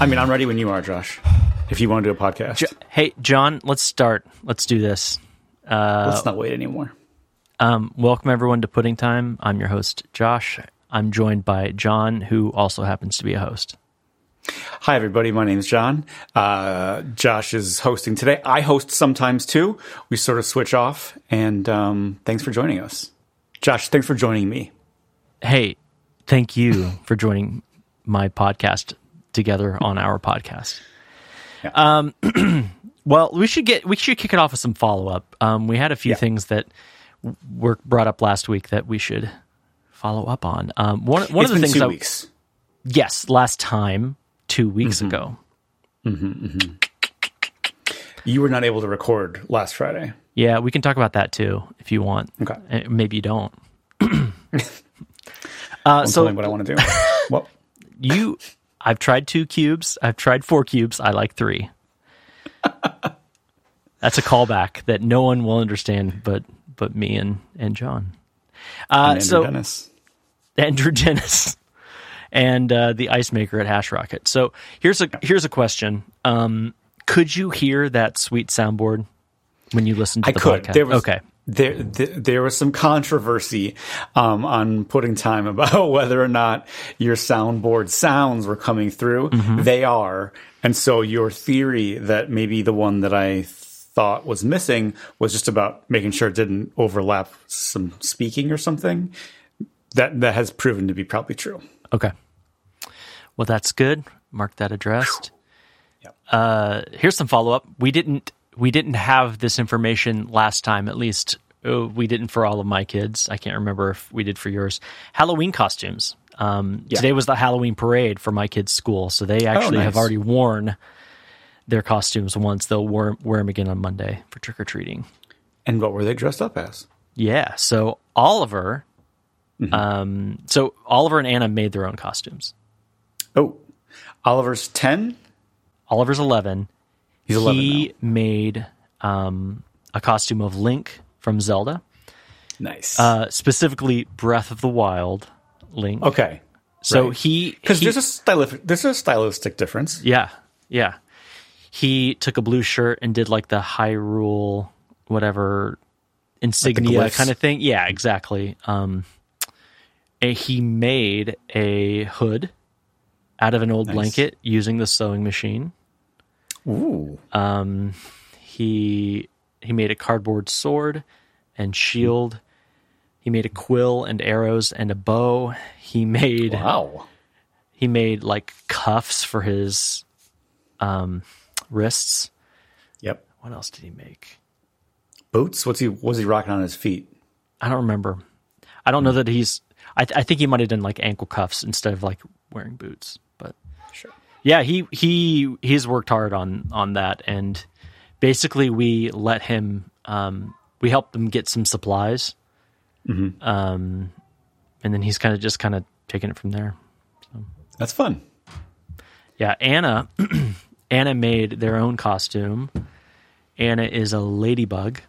I mean, I'm ready when you are, Josh. If you want to do a podcast, Jo- hey, John, let's start. Let's do this. let's not wait anymore. Um, welcome everyone to Pudding Time. I'm your host, Josh. I'm joined by John, who also happens to be a host. Hi, everybody. My name is John. Uh, Josh is hosting today. I host sometimes too. We sort of switch off. And um, thanks for joining us, Josh. Thanks for joining me. Hey, thank you for joining my podcast together on our podcast. Yeah. Um, well, we should get we should kick it off with some follow up. Um, we had a few Yeah. things that were brought up last week that we should follow up on. Um, one one it's of the things two that weeks. yes, last time two weeks Mm-hmm. ago. You were not able to record last Friday. Yeah, we can talk about that too if you want. Okay. Uh, Maybe you don't. Don't uh, so what I want to do. well, you, I've tried two cubes. I've tried four cubes. I like three. That's a callback that no one will understand, but but me and and John. Uh, Andrew so Dennis. Andrew Dennis and uh, the ice maker at Hashrocket. So here's a here's a question. Um, could you hear that sweet soundboard when you listen to I the could. podcast? There was, okay. There, there, there was some controversy um, on putting time about whether or not your soundboard sounds were coming through. Mm-hmm. They are, and so your theory that maybe the one that I thought was missing was just about making sure it didn't overlap some speaking or something. That that has proven to be probably true. Okay. Well, that's good. Mark that addressed. Yep. Uh, here's some follow up. We didn't we didn't have this information last time. At least uh, we didn't for all of my kids. I can't remember if we did for yours. Halloween costumes. Um, Yeah. Today was the Halloween parade for my kids' school, so they actually nice. have already worn their costumes once. They'll wear, wear them again on Monday for trick or treating. And what were they dressed up as? Yeah. So Oliver, Mm-hmm. um, so Oliver and Anna made their own costumes. Oh, Oliver's ten. Oliver's 11. He's eleven he made um, a costume of Link from Zelda. Nice. uh, specifically Breath of the Wild Link. okay, so right. he because he- there's a stylistic there's a stylistic difference. yeah yeah he took a blue shirt and did like the Hyrule whatever insignia glyphs. kind of thing. Yeah, exactly. Um, he made a hood out of an old Nice. blanket using the sewing machine. Ooh. Um, he he made a cardboard sword and shield. He made a quill and arrows and a bow. He made Wow. he made like cuffs for his um wrists. Yep. What else did he make? Boots? What's he? Was he rocking on his feet? I don't remember. I don't know that he's. I, I think he might have done like ankle cuffs instead of like wearing boots. Yeah, he he he's worked hard on on that, and basically we let him. Um, we helped him get some supplies, um, and then he's kind of just kind of taking it from there. That's fun. Yeah, Anna Anna made their own costume. Anna is a ladybug.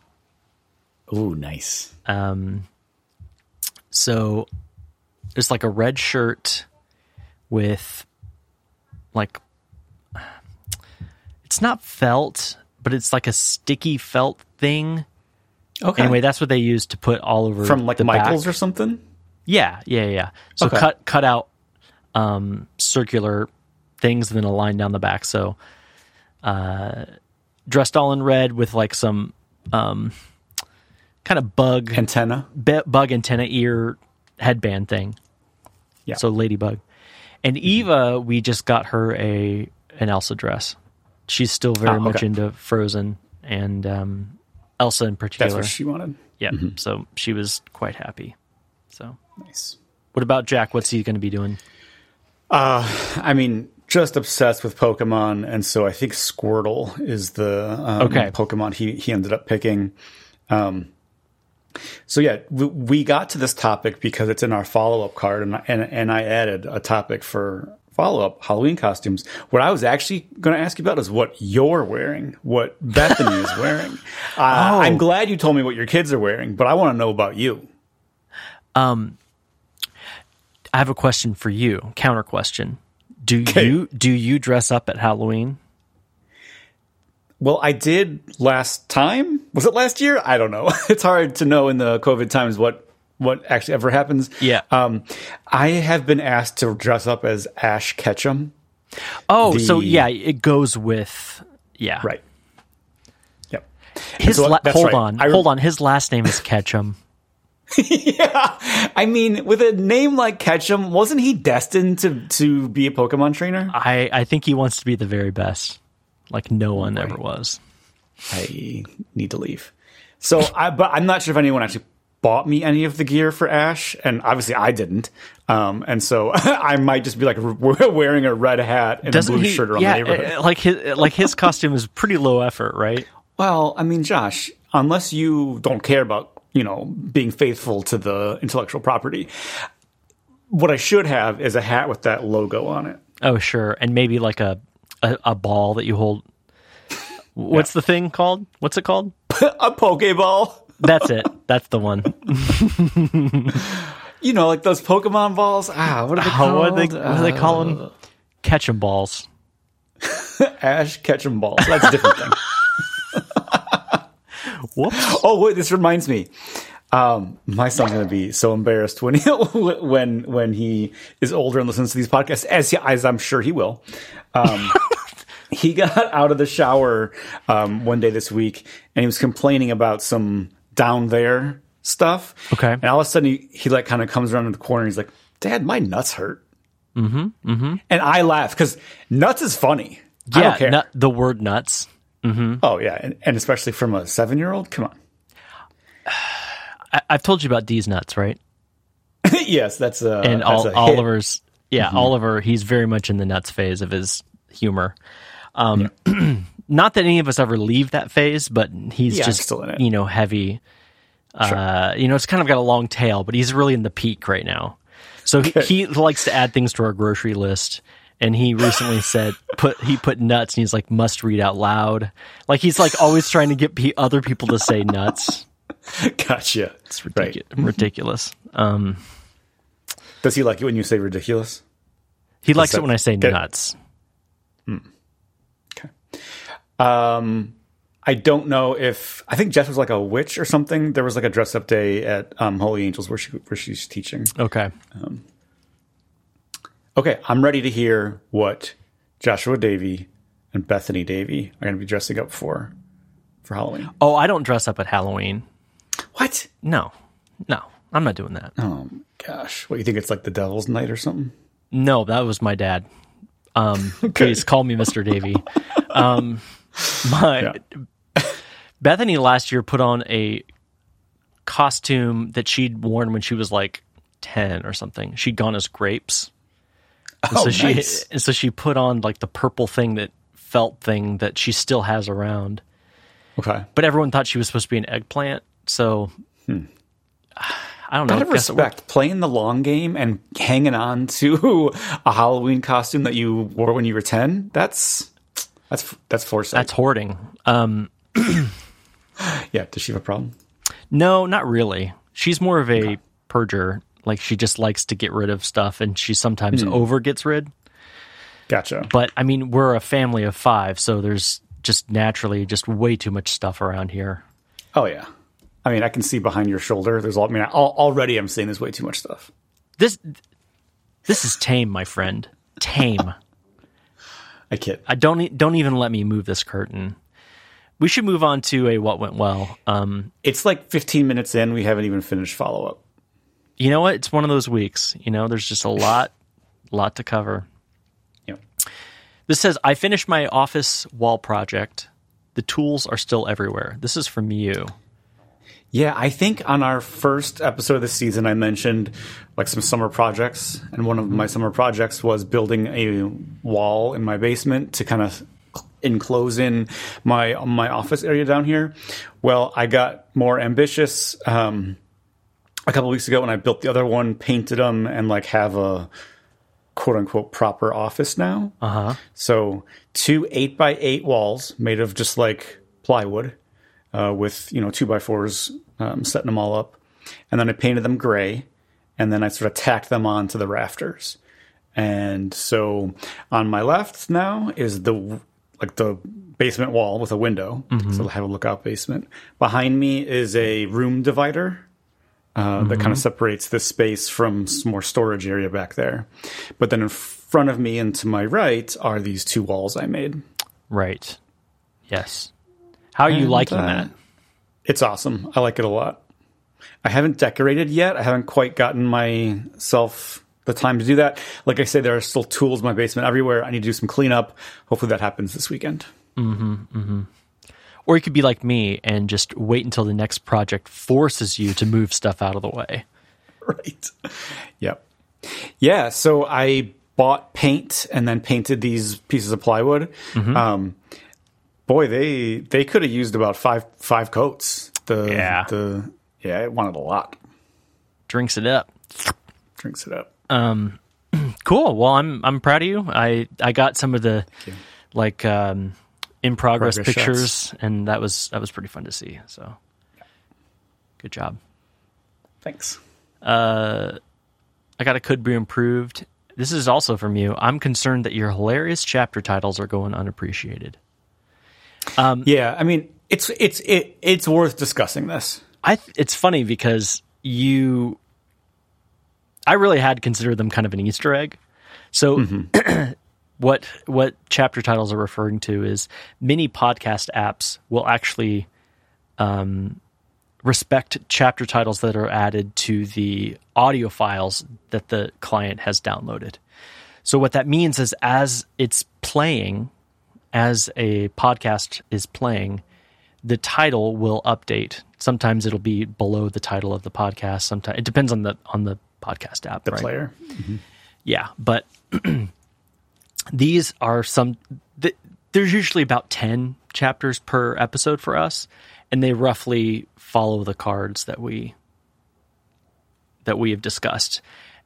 Oh, nice. Um, so it's like a red shirt with like it's not felt, but it's like a sticky felt thing. Okay. Anyway, that's what they use to put all over From like the Michaels back. or something. Yeah, yeah, yeah. So Okay. cut cut out um, circular things and then a line down the back. So uh, dressed all in red with like some um, kind of bug Antenna. be- bug antenna ear headband thing. Yeah. So ladybug. And Eva, we just got her a an Elsa dress. She's still very Ah, much into Frozen and um, Elsa in That's particular. what she wanted. yeah. So she was quite happy. So Nice. what about Jack? What's he going to be doing? Uh, I mean, just obsessed with Pokemon, and so I think Squirtle is the um, Okay. Pokemon he he ended up picking. Um, so yeah, we, we got to this topic because it's in our follow up card, and I- and and I added a topic for follow up Halloween costumes. What I was actually going to ask you about is what you're wearing, what Bethany is wearing. Uh, Oh. I'm glad you told me what your kids are wearing, but I want to know about you. Um, I have a question for you. Counter question. Do you do you dress up at Halloween? Well, I did last time. Was it last year? I don't know. It's hard to know in the COVID times what what actually ever happens. Yeah. Um, I have been asked to dress up as Ash Ketchum. Oh, so yeah, it goes with yeah. Right. Yep. His so la- hold right. on, I hold on. His last name is Ketchum. yeah. I mean, with a name like Ketchum, wasn't he destined to to be a Pokemon trainer? I I think he wants to be the very best, like no one ever was. I need to leave. So, I, but I'm not sure if anyone actually bought me any of the gear for Ash, and obviously I didn't. Um, and so I might just be like wearing a red hat and Doesn't a blue he? shirt around yeah, the neighborhood. uh, like his like his costume is pretty low effort, right? Well, I mean, Josh, unless you don't care about, you know, being faithful to the intellectual property, what I should have is a hat with that logo on it. Oh, sure, and maybe like a a, a ball that you hold. What's the thing called? What's it called? a Pokeball. That's it. That's the one. You know, like those Pokemon balls. Ah, what are they called? What, are they, what do they call them? Catch 'em balls. Ash Ketchum balls. That's a different thing. Whoops. Oh wait, this reminds me. Um, my son's gonna be so embarrassed when he, when when he is older and listens to these podcasts, as he, as I'm sure he will. Um, he got out of the shower um, one day this week, and he was complaining about some down there stuff. Okay. and all of a sudden he, he like kind of comes around in the corner. and He's like, "Dad, my nuts hurt." Mm-hmm. Mm-hmm. And I laugh because nuts is funny. I Yeah, don't care. nut- the word nuts. Hmm. Oh yeah, and, and especially from a seven year old. Come on. I, I've told you about D's nuts, right? yes, that's a And that's Ol- a hit. Oliver's, yeah, Oliver. He's very much in the nuts phase of his humor. Um, not that any of us ever leave that phase, but he's Yeah, just still in it. you know heavy. Uh, you know, it's kind of got a long tail, but he's really in the peak right now. So he, he likes to add things to our grocery list. And he recently said put he put nuts, and he's like must read out loud. Like he's like always trying to get pe- other people to say nuts. Gotcha. It's ridiculous. Ridiculous. Um, Does he like it when you say ridiculous? he likes that it when I say nuts. Um, I don't know if I think Jess was like a witch or something. There was like a dress up day at um, Holy Angels where she where she's teaching. Okay. Okay, I'm ready to hear what Joshua Davy and Bethany Davy are going to be dressing up for for Halloween. Oh, I don't dress up at Halloween. What? No, no, I'm not doing that. Oh gosh, what you think it's like the Devil's Night or something? No, that was my dad. Um, please call me Mr. Davy. Um, my Bethany last year put on a costume that she'd worn when she was like ten or something. She'd gone as grapes. And Oh, so she nice. and so she put on like the purple thing that felt thing that she still has around. Okay. But everyone thought she was supposed to be an eggplant, so I don't know. Out of Guess it worked. respect, playing the long game and hanging on to a Halloween costume that you wore when you were ten, that's that's that's foresight. That's hoarding. Um, yeah, does she have a problem? no, not really. She's more of a purger. Like she just likes to get rid of stuff, and she sometimes over gets rid. Gotcha. But I mean, we're a family of five, so there's just naturally just way too much stuff around here. Oh yeah. I mean, I can see behind your shoulder. There's all. I mean, I, already I'm seeing there's way too much stuff. This this is tame, my friend. Tame. I kid. I don't don't even let me move this curtain. We should move on to a what went well. Um, It's like 15 minutes in. We haven't even finished follow up. you know what? It's one of those weeks. You know, there's just a lot, a lot to cover. Yeah. This says, I finished my office wall project. The tools are still everywhere. This is from you. Yeah, I think on our first episode of this season, I mentioned like some summer projects, and one of my summer projects was building a wall in my basement to kind of enclose in my my office area down here. Well, I got more ambitious um, a couple weeks ago when I built the other one, painted them, and like have a quote unquote proper office now. Uh huh. So two eight by eight walls made of just like plywood, uh, with you know two by fours, um, setting them all up, and then I painted them gray, and then I sort of tacked them onto the rafters, And so on my left now is the like the basement wall with a window, so I have a lookout basement. Behind me is a room divider uh, that kind of separates this space from some more storage area back there. But then in front of me and to my right are these two walls I made. Right. Yes. How are you And, liking uh, that? It's awesome. I like it a lot. I haven't decorated yet. I haven't quite gotten myself the time to do that. Like I say, there are still tools in my basement everywhere. I need to do some cleanup. Hopefully that happens this weekend. Or you could be like me and just wait until the next project forces you to move stuff out of the way. right. Yep. Yeah. So I bought paint and then painted these pieces of plywood. Um, boy, they they could have used about five five coats. The Yeah. the yeah, it wanted a lot. Drinks it up. Drinks it up. Um, Cool. Well, I'm I'm proud of you. I I got some of the like um, in progress, Progress pictures, shots. and that was that was pretty fun to see. So, good job. Thanks. Uh, I got a could be improved. This is also from you. I'm concerned that your hilarious chapter titles are going unappreciated. Yeah, I mean, it's it's it, it's worth discussing this. I th- it's funny because you I really had considered them kind of an Easter egg. So what what chapter titles are referring to is many podcast apps will actually um, respect chapter titles that are added to the audio files that the client has downloaded. So what that means is as it's playing, as a podcast is playing, the title will update. Sometimes it'll be below the title of the podcast. Sometimes it depends on the on the podcast app. The right? player. Mm-hmm. Yeah, but these are some. Th- there's usually about ten chapters per episode for us, and they roughly follow the cards that we that we have discussed.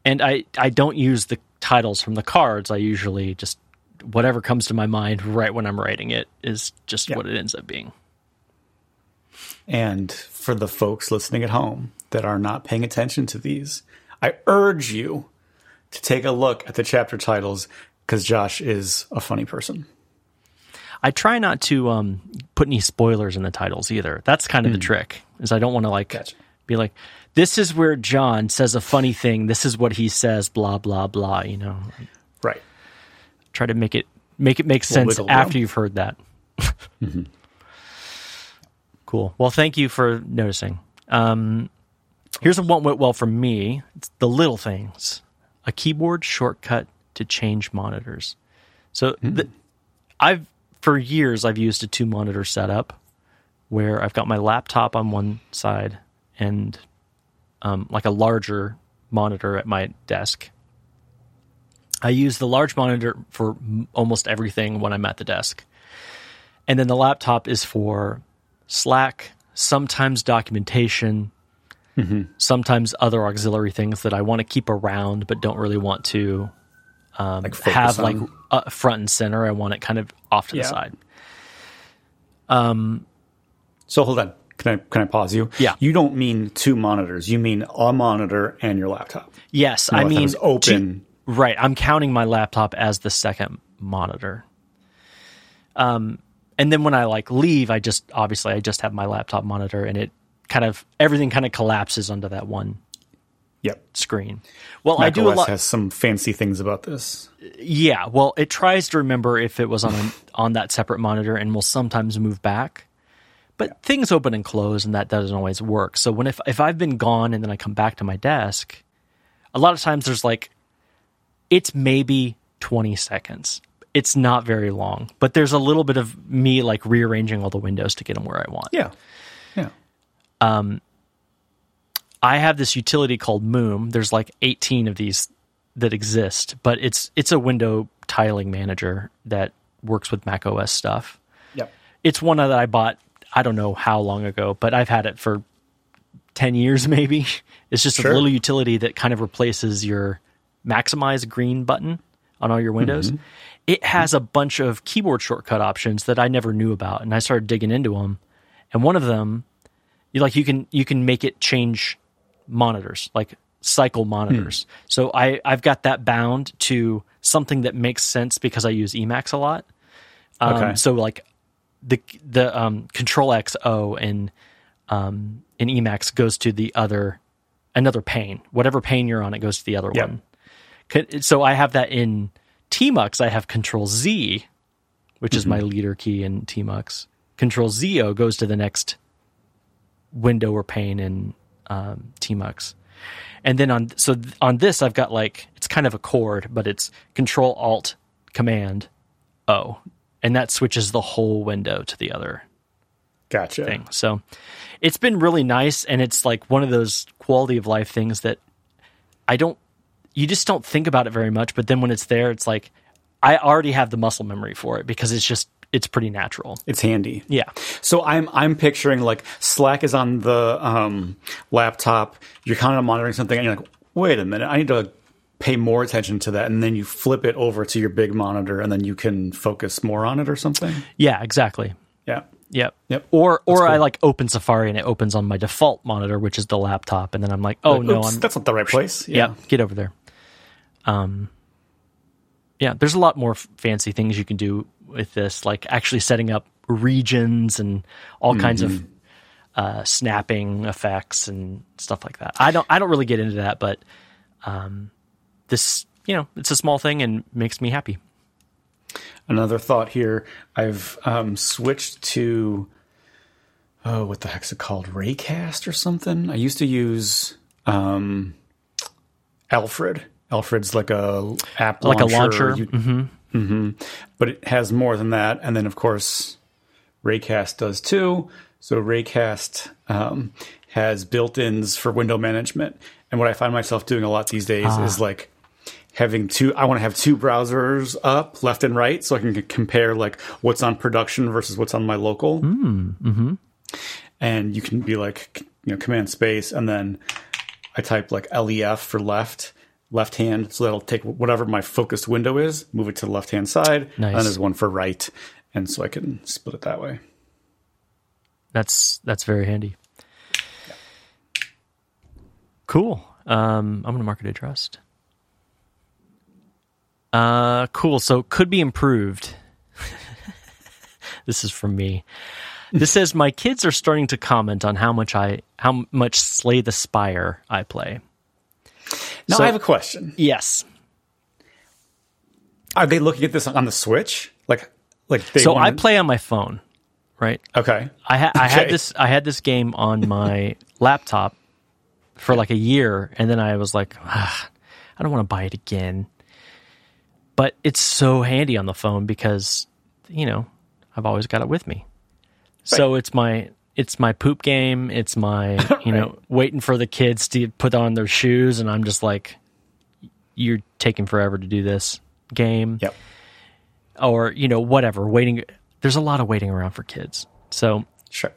And I I don't use the titles from the cards. I usually just whatever comes to my mind right when I'm writing it is just Yeah. what it ends up being. And for the folks listening at home that are not paying attention to these, I urge you to take a look at the chapter titles because Josh is a funny person. I try not to um, put any spoilers in the titles either. That's kind of the trick. Is I don't want to like Gotcha. be like, this is where John says a funny thing. This is what he says. Blah blah blah. You know. Try to make it make it make sense room. after you've heard that. Cool. Well, thank you for noticing. Um, here's a one went well for me. It's the little things. A keyboard shortcut to change monitors. So the, I've for years I've used a two monitor setup where I've got my laptop on one side and um, like a larger monitor at my desk. I use the large monitor for almost everything when I'm at the desk. And then the laptop is for Slack, sometimes documentation, sometimes other auxiliary things that I want to keep around but don't really want to Like have on- like uh, front and center. I want it kind of off to Yeah. the side. Um, So hold on. Can I can I pause you? Yeah. You don't mean two monitors. You mean a monitor and your laptop. Yes, Your I laptop mean open. to- right, I'm counting my laptop as the second monitor. Um, and then when I like leave, I just obviously I just have my laptop monitor, and it kind of everything kind of collapses onto that one Yep. screen. Well, I Mac do a OS lot. has some fancy things about this. Yeah, well, it tries to remember if it was on a, on that separate monitor, and will sometimes move back. But things open and close, and that doesn't always work. So when if if I've been gone and then I come back to my desk, a lot of times there's like, it's maybe twenty seconds. It's not very long, but there's a little bit of me like rearranging all the windows to get them where I want. Yeah. Yeah. Um, I have this utility called Moom. There's like 18 of these that exist, but it's it's a window tiling manager that works with Mac OS stuff. Yep. It's one that I bought I don't know how long ago, but I've had it for 10 years maybe. It's just Sure. a little utility that kind of replaces your maximize green button on all your windows. It has a bunch of keyboard shortcut options that I never knew about and I started digging into them. And one of them you like you can you can make it change monitors like cycle monitors. So I I've got that bound to something that makes sense because I use Emacs a lot. Um, Okay. So like the the um, Control XO in um, in Emacs goes to the other another pane. Whatever pane you're on, it goes to the other Yep. one. So I have that in Tmux. I have Control Z, which is my leader key in Tmux. Control ZO goes to the next window or pane in um, Tmux. And then on so th- on this I've got like it's kind of a chord, but it's Control Alt Command O, and that switches the whole window to the other Gotcha. thing. So it's been really nice, and it's like one of those quality of life things that I don't. You just don't think about it very much, but then when it's there, it's like I already have the muscle memory for it because it's just it's pretty natural. It's handy. Yeah. So I'm I'm picturing like Slack is on the um, laptop. You're kind of monitoring something, and you're like, wait a minute, I need to pay more attention to that, and then you flip it over to your big monitor, and then you can focus more on it or something. Yeah, exactly. Yeah. Yep. Yep. Or or I like open Safari and it opens on my default monitor, which is the laptop, and then I'm like, oh no, Oops, I'm that's not the right place. yeah, get over there. Um, yeah, there's a lot more f- fancy things you can do with this, like actually setting up regions and all kinds of uh, snapping effects and stuff like that. I don't I don't really get into that, but um, this you know it's a small thing and makes me happy. Another thought here. I've um, switched to oh, what the heck's it called? Raycast or something. I used to use um, Alfred. Alfred's like a app Like a launcher. launcher? You- Mhm. But it has more than that, and then of course Raycast does too. So Raycast um, has built-ins for window management, and what I find myself doing a lot these days is like having two i want to have two browsers up left and right so i can compare like what's on production versus what's on my local mm-hmm. and you can be like you know command space and then i type like lef for left left hand so that'll take whatever my focused window is move it to the left hand side and Nice. then there's one for right and so i can split it that way That's that's very handy. Cool. Um, I'm gonna mark it a trust. Uh, cool. So could be improved. this is from me. This says my kids are starting to comment on how much I how much Slay the Spire I play. Now So- i have a question Yes. are they looking at this on the switch like like they So I play on my phone, right? okay I, ha- I had this I had this game on my laptop for like a year, and then I was like, ah, I don't want to buy it again. But it's so handy on the phone because you know I've always got it with me. So it's my it's my poop game. It's my you know waiting for the kids to put on their shoes, and I'm just like, you're taking forever to do this game. Yep. Or you know whatever waiting. There's a lot of waiting around for kids. So sure.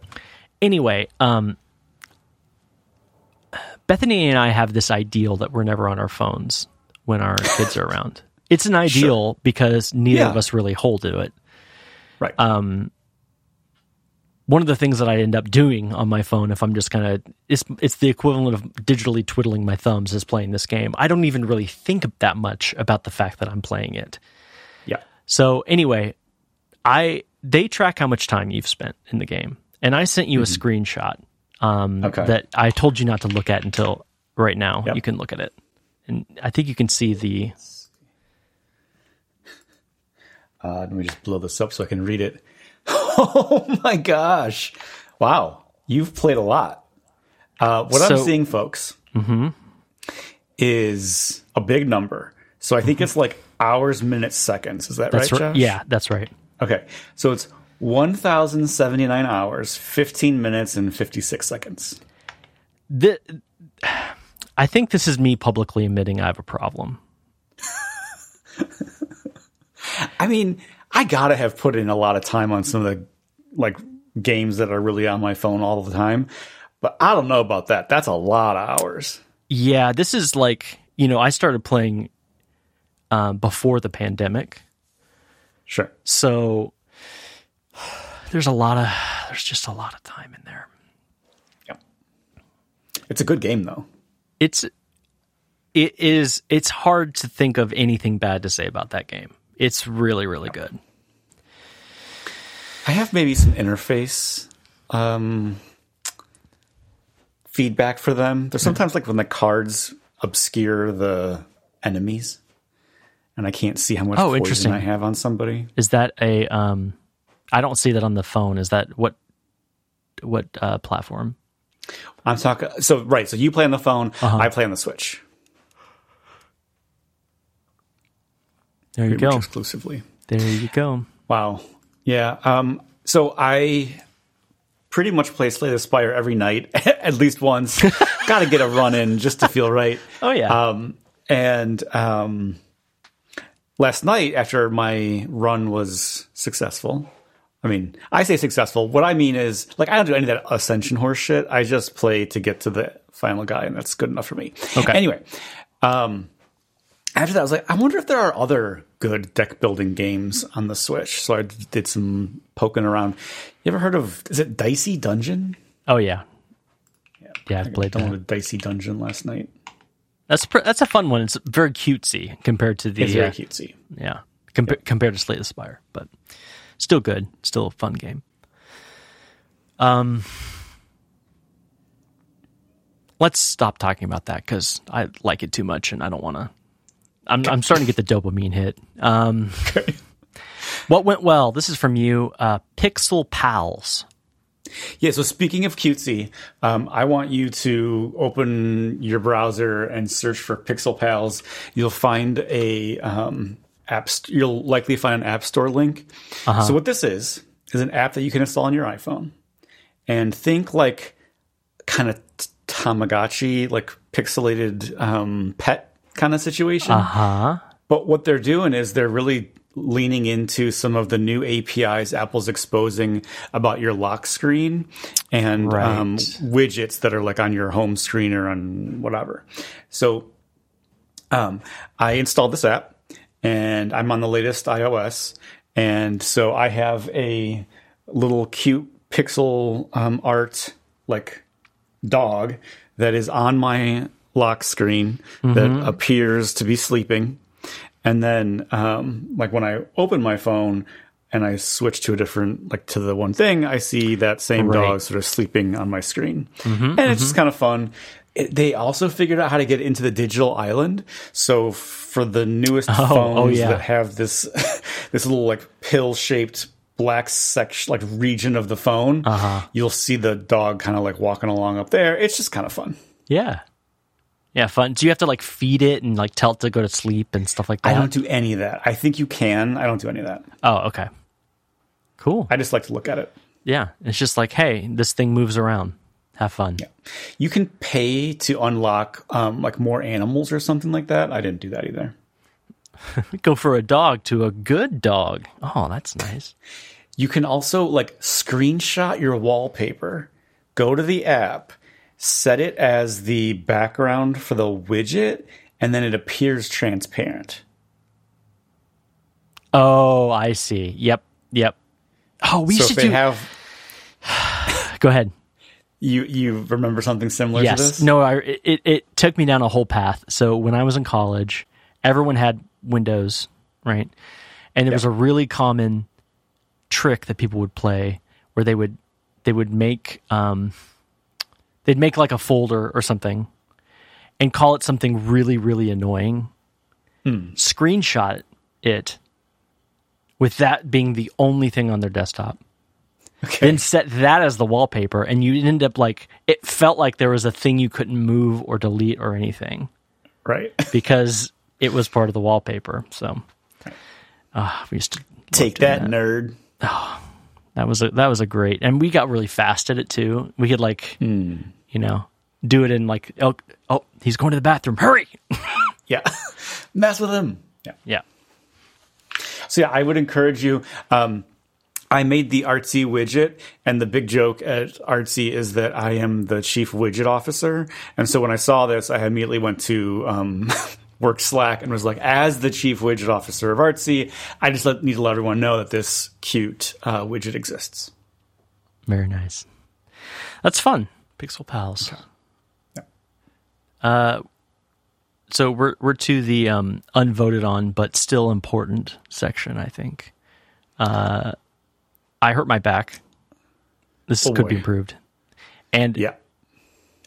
anyway um bethany and i have this ideal that we're never on our phones when our kids are around. It's an ideal because neither Yeah. of us really hold to it. Right one of the things that i end up doing on my phone if i'm just kind of it's it's the equivalent of digitally twiddling my thumbs is playing this game i don't even really think that much about the fact that i'm playing it yeah So anyway, I they track how much time you've spent in the game, and I sent you a screenshot um, Okay. that I told you not to look at until right now. Yep. You can look at it, and I think you can see the. Uh, let me just blow this up so I can read it. Oh my gosh. Wow. You've played a lot. Uh, what I'm seeing, folks, is a big number. So I think it's like hours, minutes, seconds. Is that That's right, right. Josh? Yeah, that's right. Okay. So it's 1,079 hours, 15 minutes, and 56 seconds. The, I think this is me publicly admitting I have a problem. I mean, I gotta have put in a lot of time on some of the like games that are really on my phone all the time. But I don't know about that. That's a lot of hours. Yeah, this is like you know I started playing um, before the pandemic, Sure. so there's a lot of there's just a lot of time in there. Yeah. It's a good game though. it's it is it's hard to think of anything bad to say about that game. It's really really good. I have maybe some interface um, feedback for them. There's sometimes like when the cards obscure the enemies, and I can't see how much Oh, poison interesting. I have on somebody. Is that a um I don't see that on the phone. Is that what what uh platform? I'm talking. So right. So you play on the phone. Uh-huh. I play on the Switch. There you go. exclusively. There you go. Wow. Yeah. Um, so I pretty much play Slay the Spire every night, at least once. Got to get a run in just to feel right. Oh yeah. Um, and um, last night, after my run was successful, I mean, I say successful. What I mean is, like, I don't do any of that Ascension horse shit. I just play to get to the final guy, and that's good enough for me. Okay. Anyway, um, after that, I was like, I wonder if there are other good deck building games on the Switch. So I did some poking around. You ever heard of? Is it Dicey Dungeon? oh yeah. Yeah, I've played that. Downloaded Dicey Dungeon last night. That's pr- that's a fun one. It's very cutesy compared to the It's very uh, cutesy. yeah compa- compared to Slay the Spire, but still good. Still a fun game. Um, let's stop talking about that because I like it too much and I don't want to. I'm I'm starting to get the dopamine hit. Um, what went well? This is from you, uh, Pixel Pals. Yeah, so speaking of cutesy, um, I want you to open your browser and search for Pixel Pals. You'll find a um, app. St- you'll likely find an app store link. So what this is is an app that you can install on your iPhone, and think like kind of Tamagotchi, like pixelated um, pet kind of situation. Uh huh. But what they're doing is they're really leaning into some of the new APIs Apple's exposing about your lock screen and um, widgets that are like on your home screen or on whatever. So um, I installed this app and I'm on the latest iOS. And so I have a little cute pixel um, art like dog that is on my lock screen that mm-hmm. appears to be sleeping. And then, um, like when I open my phone and I switch to a different, like to the one thing, I see that same Right. dog sort of sleeping on my screen. Mm-hmm, and it's just mm-hmm. kind of fun. It, they also figured out how to get into the digital island. So for the newest oh, oh, phones oh, yeah. that have this, this little like pill shaped black section, like region of the phone, uh-huh. you'll see the dog kind of like walking along up there. It's just kind of fun. Yeah. Yeah, fun. Do you have to like feed it and like tell it to go to sleep and stuff like that? I don't do any of that. I think you can. I don't do any of that. Oh, okay. Cool. I just like to look at it. Yeah, it's just like, hey, this thing moves around. Have fun. Yeah. You can pay to unlock um, like more animals or something like that. I didn't do that either. Go for a dog to a good dog. Oh, that's nice. You can also like screenshot your wallpaper, go to the app, set it as the background for the widget, and then it appears transparent. Oh, I see. Yep, yep. Oh, we so should they do. have Go ahead. you you remember something similar to Yes. this? No, I, it it took me down a whole path. So when I was in college, everyone had Windows, right? And there was a really common trick that people would play where they would they would make um they'd make like a folder or something and call it something really really annoying. Screenshot it with that being the only thing on their desktop Okay. then set that as the wallpaper and you end up like it felt like there was a thing you couldn't move or delete or anything right. because it was part of the wallpaper so uh, we used to Take doing that, nerd. that was a that was a great and we got really fast at it too we could like Hmm. You know do it in like oh, oh he's going to the bathroom hurry Yeah. Mess with him. Yeah. yeah So yeah, I would encourage you. Um, I made the artsy widget, and the big joke at artsy is that I am the chief widget officer. And so when I saw this, I immediately went to um, work Slack and was like, as the chief widget officer of artsy, I just let, need to let everyone know that this cute uh, widget exists. very nice that's fun pixel pals Yeah. uh so we're we're to the um, unvoted on but still important section. I think. Uh, I hurt my back. This Oh, could be improved. And Yeah.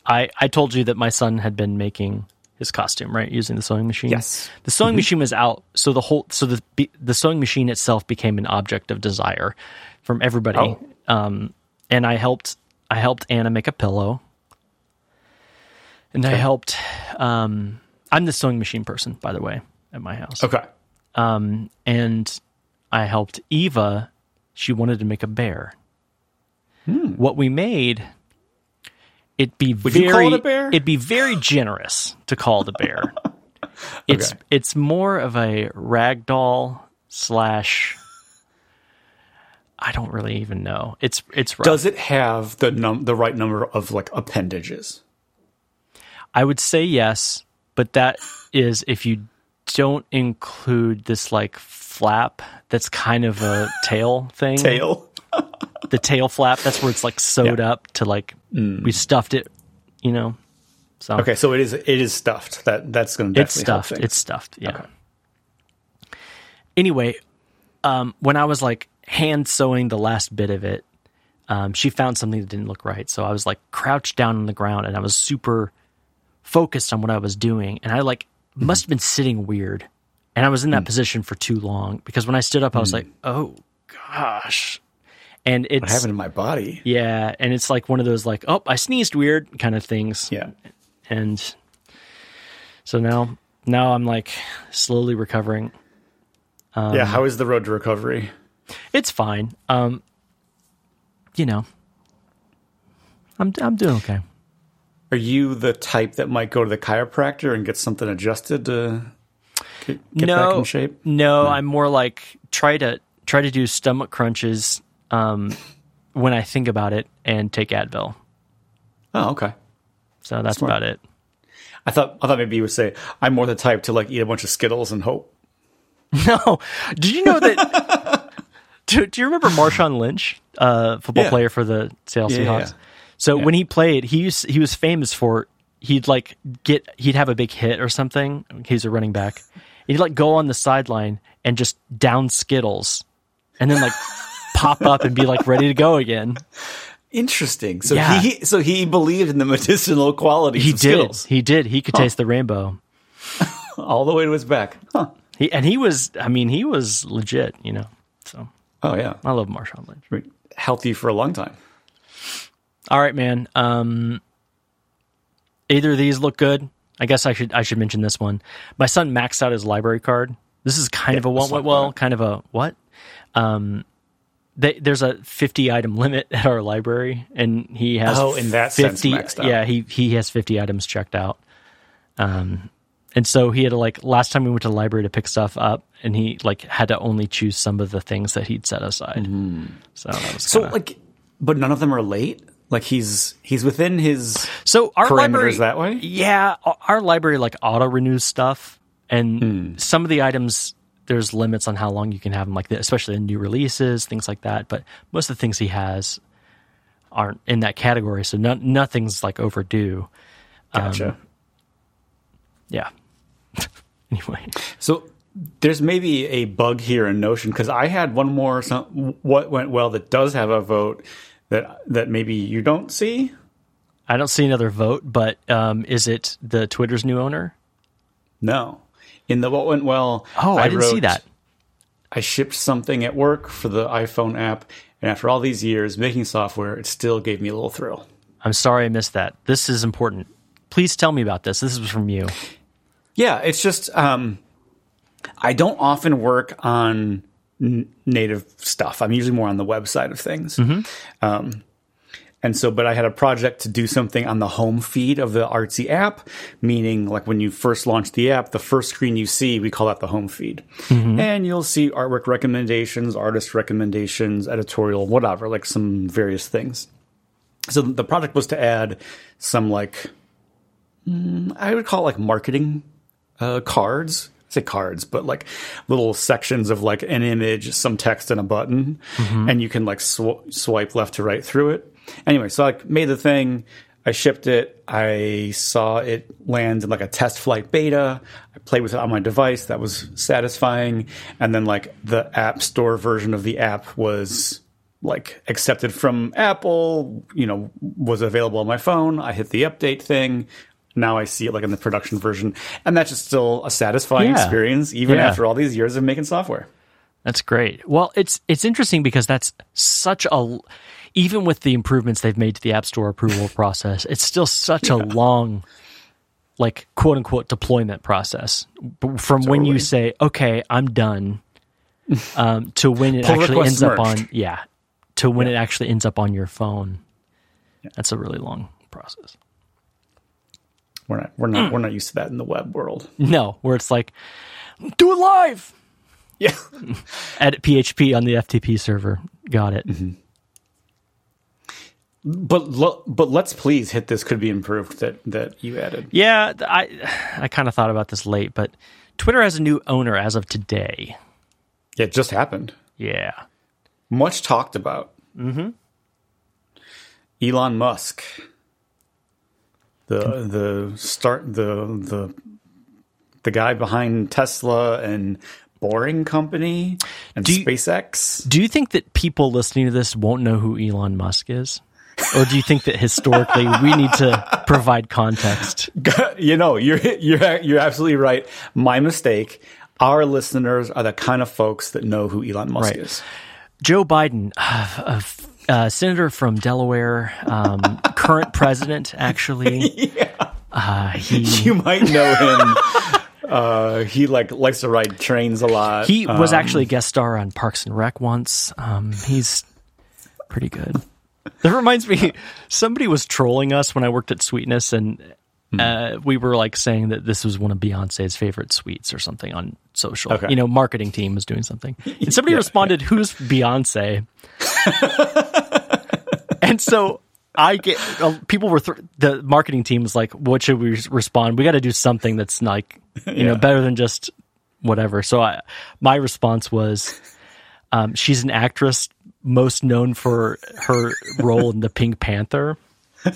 I I told you that my son had been making his costume right using the sewing machine. Yes. The sewing machine was out, so the whole so the the sewing machine itself became an object of desire from everybody. Oh. Um, and I helped I helped Anna make a pillow, and I helped. Um, I'm the sewing machine person, by the way, at my house. Okay. Um, and I helped Eva. She wanted to make a bear. What we made, it'd be Hmm. Would you very, call it a bear? it'd be very generous to call it a bear. It's Okay. it's more of a ragdoll slash. I don't really even know. It's it's rough. Does it have the num the right number of like appendages? I would say yes, but that is if you don't include this like flap that's kind of a tail thing. Tail. The tail flap, that's where it's like sewed Yeah. Mm. up to like we stuffed it, you know. So Okay, so it is it is stuffed. That that's going to it's stuffed. It's stuffed. Yeah. Anyway, um, when I was like hand sewing the last bit of it, um, she found something that didn't look right. So I was like crouched down on the ground and I was super focused on what I was doing. And I like must have been sitting weird. And I was in that position for too long because when I stood up, I was like, oh gosh. And what it's, happened in my body? yeah. And it's like one of those like, oh, I sneezed weird kind of things Yeah. and so now now I'm like slowly recovering. Um, yeah. How is the road to recovery? It's fine. Um, you know, I'm I'm doing okay. Are you the type that might go to the chiropractor and get something adjusted to get, get back in shape? No, I'm more like try to try to do stomach crunches um, when I think about it and take Advil. Oh, okay. So that's Smart. about it. I thought I thought maybe you would say I'm more the type to like eat a bunch of Skittles and hope. No, did you know that? do, do you remember Marshawn Lynch, uh, football Yeah. player for the Seattle Yeah, Seahawks? yeah. So when he played, he used, he was famous for he'd like get he'd have a big hit or something. He's a running back. He'd like go on the sideline and just down Skittles, and then like pop up and be like ready to go again. Interesting. So Yeah. he so he believed in the medicinal qualities He of did. Skittles He did. He could taste the rainbow. all the way to his back. Huh. He and he was. I mean, he was legit. You know. Oh yeah. I love Marshawn Lynch. Healthy for a long time. All right, man. Um, either of these look good. I guess I should I should mention this one. My son maxed out his library card. This is kind of a what went well, kind of a what. Um, they, there's a 50 item limit at our library, and he has Oh, in that sense, 50. maxed out. Yeah, he he has 50 items checked out. Um, and so he had to like last time we went to the library to pick stuff up, and he like had to only choose some of the things that he'd set aside. So that was So kinda- like, but none of them are late. Like he's he's within his So our parameters library that way? Yeah, our- our library like auto renews stuff, and Hmm. some of the items there's limits on how long you can have them, like the, especially the new releases, things like that. But most of the things he has aren't in that category, so no, nothing's like overdue. gotcha. Yeah. anyway, So there's maybe a bug here in Notion because I had one more some, what went well that does have a vote that that maybe you don't see. I don't see another vote, but um, is it the Twitter's new owner? No, in the what went well. Oh, I, didn't see that. I shipped something at work for the iPhone app, and after all these years making software, it still gave me a little thrill. I'm sorry I missed that. This is important. Please tell me about this. This is from you. Yeah, it's just um, I don't often work on n- native stuff. I'm usually more on the web side of things. Um, and so, but I had a project to do something on the home feed of the Artsy app, meaning like when you first launch the app, the first screen you see, we call that the home feed. And you'll see artwork recommendations, artist recommendations, editorial, whatever, like some various things. So the project was to add some like, mm, I would call it like marketing uh, cards. I say cards, but like little sections of like an image, some text, and a button, and you can like sw- swipe left to right through it. Anyway, so I like, made the thing. I I shipped it. I saw it land in like a test flight beta. I played with it on my device. That was satisfying. And then like the app store version of the app was like accepted from Apple, you know, was available on my phone. I hit the update thing. Now I see it like in the production version. And that's just still a satisfying Yeah. experience, even Yeah. after all these years of making software. That's great. Well, it's it's interesting because that's such a even with the improvements they've made to the App Store approval process, it's still such a long like quote unquote deployment process from when you say, "Okay, I'm done," um, to when it actually ends up on yeah, to when it actually ends up on your phone. That's a really long process. We're not we're not we're not used to that in the web world. No, where it's like, do it live. Yeah. Edit PHP on the FTP server. Got it. But lo- but let's please hit this could be improved that that you added. Yeah, I I kind of thought about this late, but Twitter has a new owner as of today. Yeah, it just happened. Yeah. Much talked about. Mm-hmm. Elon Musk. The the start the the the guy behind Tesla and Boring Company and Do you- SpaceX. Do you think that people listening to this won't know who Elon Musk is? Or do you think that historically we need to provide context? you know, you're you're you're absolutely right. My mistake. Our listeners are the kind of folks that know who Elon Musk Right. is. Joe Biden, uh, uh, senator from Delaware, um, current president, actually. Uh, he You might know him. uh, he like likes to ride trains a lot. he was Um, actually a guest star on Parks and Rec once. Um, he's pretty good. That reminds me, somebody was trolling us when I worked at Sweetness, and Hmm. uh, we were like saying that this was one of Beyonce's favorite sweets or something on social. Okay. You know, marketing team was doing something, and somebody responded, "Who's Beyonce?" and so. I get uh, people were th- the marketing team was like, "What should we respond? We got to do something that's like, you know, better than just whatever." So I, my response was, um, "She's an actress most known for her role in the Pink Panther."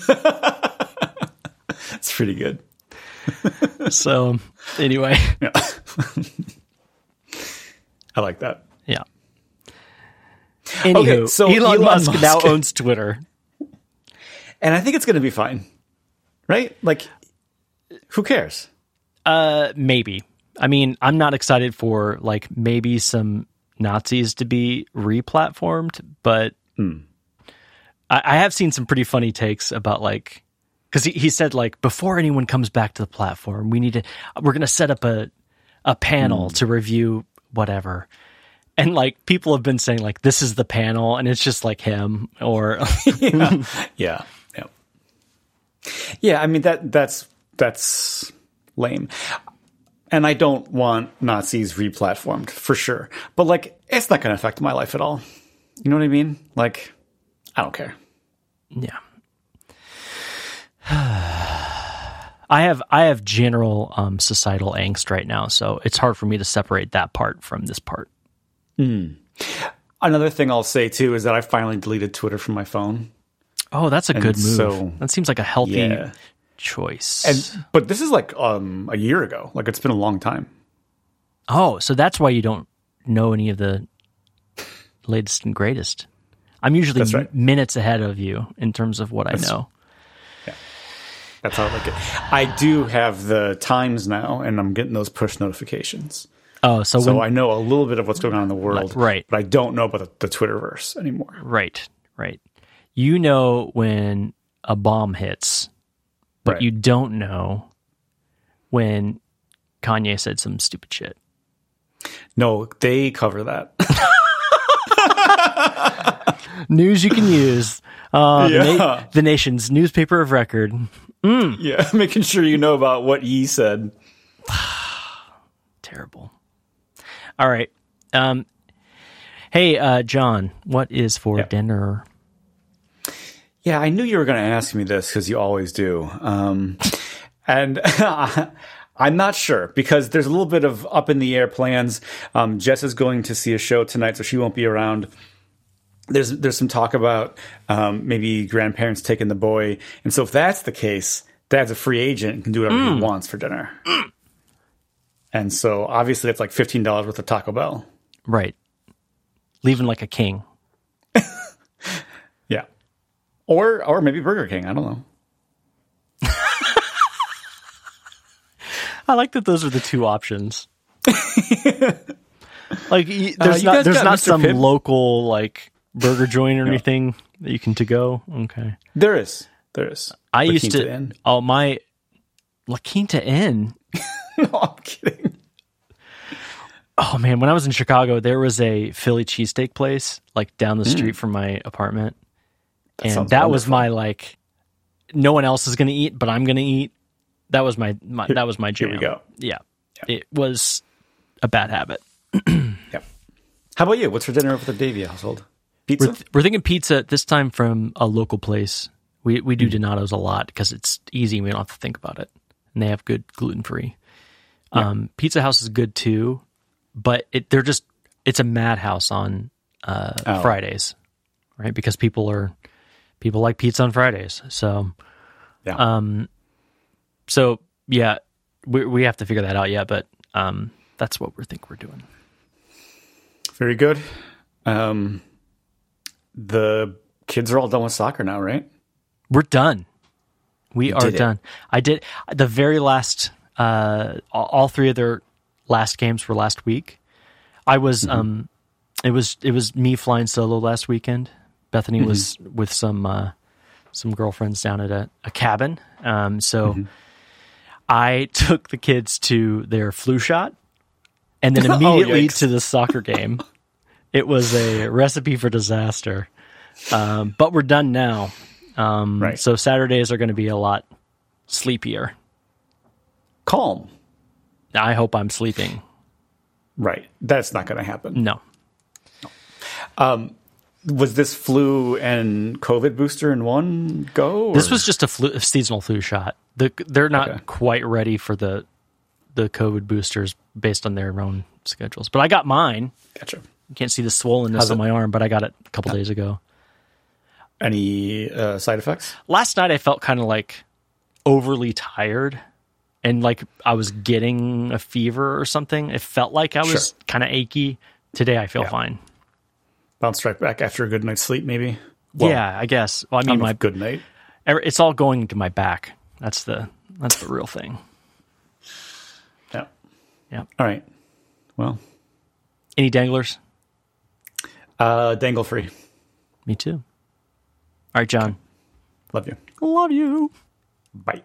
It's pretty good. So anyway, Yeah. I like that. Anywho, so Elon, Elon Musk, now owns Twitter. And I think it's going to be fine. Right? Like, who cares? Uh, maybe. I mean, I'm not excited for like maybe some Nazis to be replatformed, but I, I have seen some pretty funny takes about like because he, he said like before anyone comes back to the platform, we need to we're going to set up a a panel to review whatever. And like people have been saying like this is the panel and it's just like him or Yeah. Yeah. Yeah, I mean that that's that's lame. And I don't want Nazis replatformed for sure. But like it's not going to affect my life at all. You know what I mean? Like I don't care. Yeah. I have I have general um, societal angst right now, so it's hard for me to separate that part from this part. Another thing I'll say too is that I finally deleted Twitter from my phone. Oh, that's a good move. so- that seems like a healthy Yeah. choice. And but this is like um a year ago. Like it's been a long time. oh, so that's why you don't know any of the latest and greatest. I'm usually right. m- minutes ahead of you in terms of what I know. Yeah. That's how I like it. I do have the times now, and I'm getting those push notifications. Oh, so, So when, I know a little bit of what's going on in the world, Right. But I don't know about the, the Twitterverse anymore. right, right. You know when a bomb hits, but Right. you don't know when Kanye said some stupid shit. No, they cover that. News you can use. Uh, the, na- the nation's newspaper of record. yeah, making sure you know about what he said. Terrible. All right. Um, hey, uh, John, what is for Yeah. dinner? Yeah, I knew you were going to ask me this because you always do. Um, and I'm not sure because there's a little bit of up in the air plans. Um, Jess is going to see a show tonight, so she won't be around. there's there's some talk about um, maybe grandparents taking the boy, and so if that's the case, dad's a free agent and can do whatever he wants for dinner. And so obviously it's like fifteen dollars worth of Taco Bell. Right. Leaving like a king. Yeah, or or maybe Burger King. I don't know. I like that those are the two options. like uh, there's you not guys not Mr. some Pibb? local like burger joint or anything that you can to go. Okay. There is, there is. I La used Quinta to Inn. oh my La Quinta Inn. no, I'm kidding. Oh man, when I was in Chicago, there was a Philly cheesesteak place like down the street from my apartment. and Hmm. sounds that was my like no one else is going to eat, but I'm going to eat. That was my, my that was my jam. Here we go. Yeah. It was a bad habit. yeah. How about you? What's for dinner for the Davy household? Pizza. We're, th- we're thinking pizza this time from a local place. We we Hmm. do Donato's a lot because it's easy. and We don't have to think about it, and they have good gluten free. Um, Pizza House is good too, but it they're just it's a madhouse on uh, Oh. Fridays, right? Because people are people like pizza on Fridays. So yeah. um, so yeah, we we have to figure that out yet. But um, that's what we think we're doing. Very good. Um, the kids are all done with soccer now, right? We're done. We are did it. done. I did the very last. Uh, all, three of their last games were last week. I was. Mm-hmm. Um, it was it was me flying solo last weekend. Bethany Mm-hmm. was with some uh, some girlfriends down at a, a cabin. Um, so Mm-hmm. I took the kids to their flu shot, and then Oh, immediately yikes. to the soccer game. It was a recipe for disaster. Um, but we're done now. Um, Right. So Saturdays are going to be a lot sleepier. Calm. I hope I'm sleeping. Right. That's not going to happen. No. Um, Was this flu and COVID booster in one go? This was just a, flu, a seasonal flu shot. The, they're not Okay. quite ready for the the COVID boosters based on their own schedules. But I got mine. gotcha. You can't see the swollenness How's on it- my arm, but I got it a couple days ago. Any uh, side effects? Last night I felt kind of like overly tired and like I was getting a fever or something. It felt like I was Sure. kind of achy. Today I feel Yeah. fine. Bounce right back after a good night's sleep, maybe. Well, yeah, I guess. Well, I I mean, my good night. it's all going to my back. That's the that's the real thing. Yeah. Yeah. All right. Well, Any danglers? uh, dangle free. Me too. All right, John. Love you. Love you. Bye.